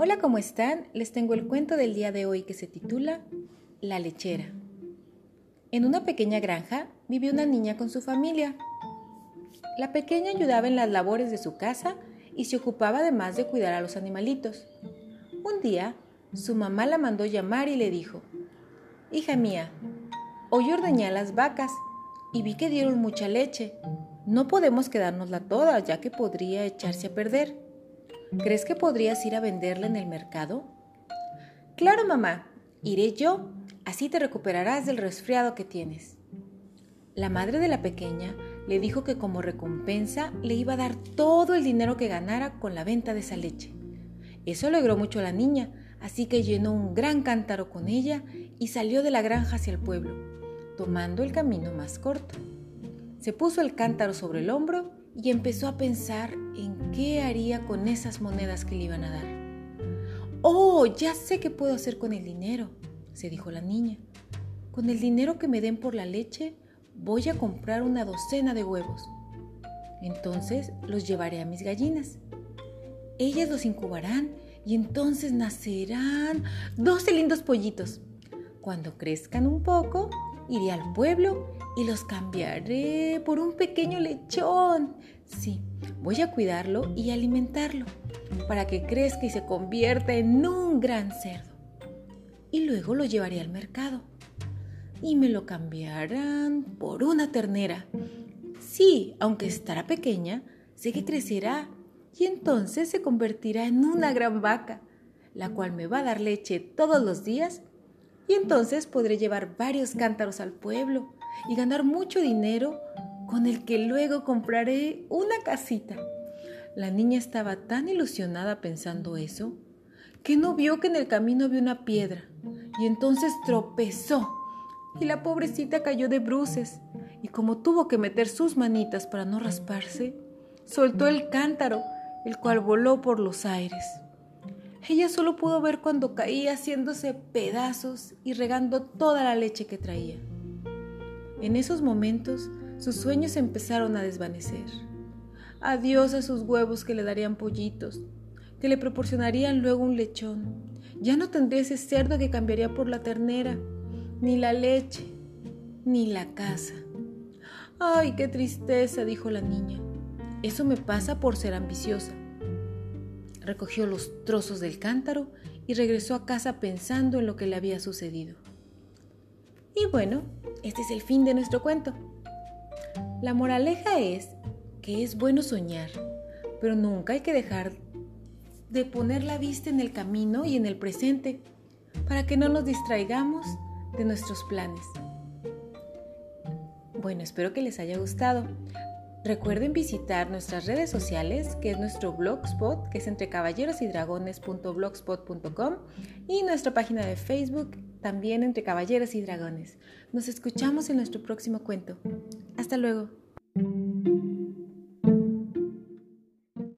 Hola, ¿cómo están? Les tengo el cuento del día de hoy que se titula La lechera. En una pequeña granja vivió una niña con su familia. La pequeña ayudaba en las labores de su casa y se ocupaba además de cuidar a los animalitos. Un día, su mamá la mandó llamar y le dijo, Hija mía, hoy ordeñé a las vacas y vi que dieron mucha leche. No podemos quedárnosla toda, ya que podría echarse a perder. ¿Crees que podrías ir a venderla en el mercado? Claro, mamá, iré yo, así te recuperarás del resfriado que tienes. La madre de la pequeña le dijo que como recompensa le iba a dar todo el dinero que ganara con la venta de esa leche. Eso alegró mucho a la niña, así que llenó un gran cántaro con ella y salió de la granja hacia el pueblo, tomando el camino más corto. Se puso el cántaro sobre el hombro y empezó a pensar en qué haría con esas monedas que le iban a dar. Oh, ya sé qué puedo hacer con el dinero, se dijo la niña. Con el dinero que me den por la leche, voy a comprar una docena de huevos. Entonces los llevaré a mis gallinas. Ellas los incubarán y entonces nacerán doce lindos pollitos. Cuando crezcan un poco, iré al pueblo y los cambiaré por un pequeño lechón. Sí, voy a cuidarlo y alimentarlo para que crezca y se convierta en un gran cerdo. Y luego lo llevaré al mercado y me lo cambiarán por una ternera. Sí, aunque estará pequeña, sé que crecerá y entonces se convertirá en una gran vaca, la cual me va a dar leche todos los días y entonces podré llevar varios cántaros al pueblo y ganar mucho dinero con el que luego compraré una casita. La niña estaba tan ilusionada pensando eso que no vio que en el camino había una piedra y entonces tropezó y la pobrecita cayó de bruces y como tuvo que meter sus manitas para no rasparse, soltó el cántaro, el cual voló por los aires. Ella solo pudo ver cuando caía haciéndose pedazos y regando toda la leche que traía. En esos momentos sus sueños empezaron a desvanecer. Adiós a sus huevos que le darían pollitos, que le proporcionarían luego un lechón. Ya no tendría ese cerdo que cambiaría por la ternera, ni la leche, ni la casa. Ay, qué tristeza, dijo la niña. Eso me pasa por ser ambiciosa recogió los trozos del cántaro y regresó a casa pensando en lo que le había sucedido. Y bueno, este es el fin de nuestro cuento. La moraleja es que es bueno soñar, pero nunca hay que dejar de poner la vista en el camino y en el presente para que no nos distraigamos de nuestros planes. Bueno, espero que les haya gustado. Recuerden visitar nuestras redes sociales, que es nuestro blogspot, que es entre caballerosydragones.blogspot.com y nuestra página de Facebook, también entre Caballeros y Dragones. Nos escuchamos en nuestro próximo cuento. Hasta luego.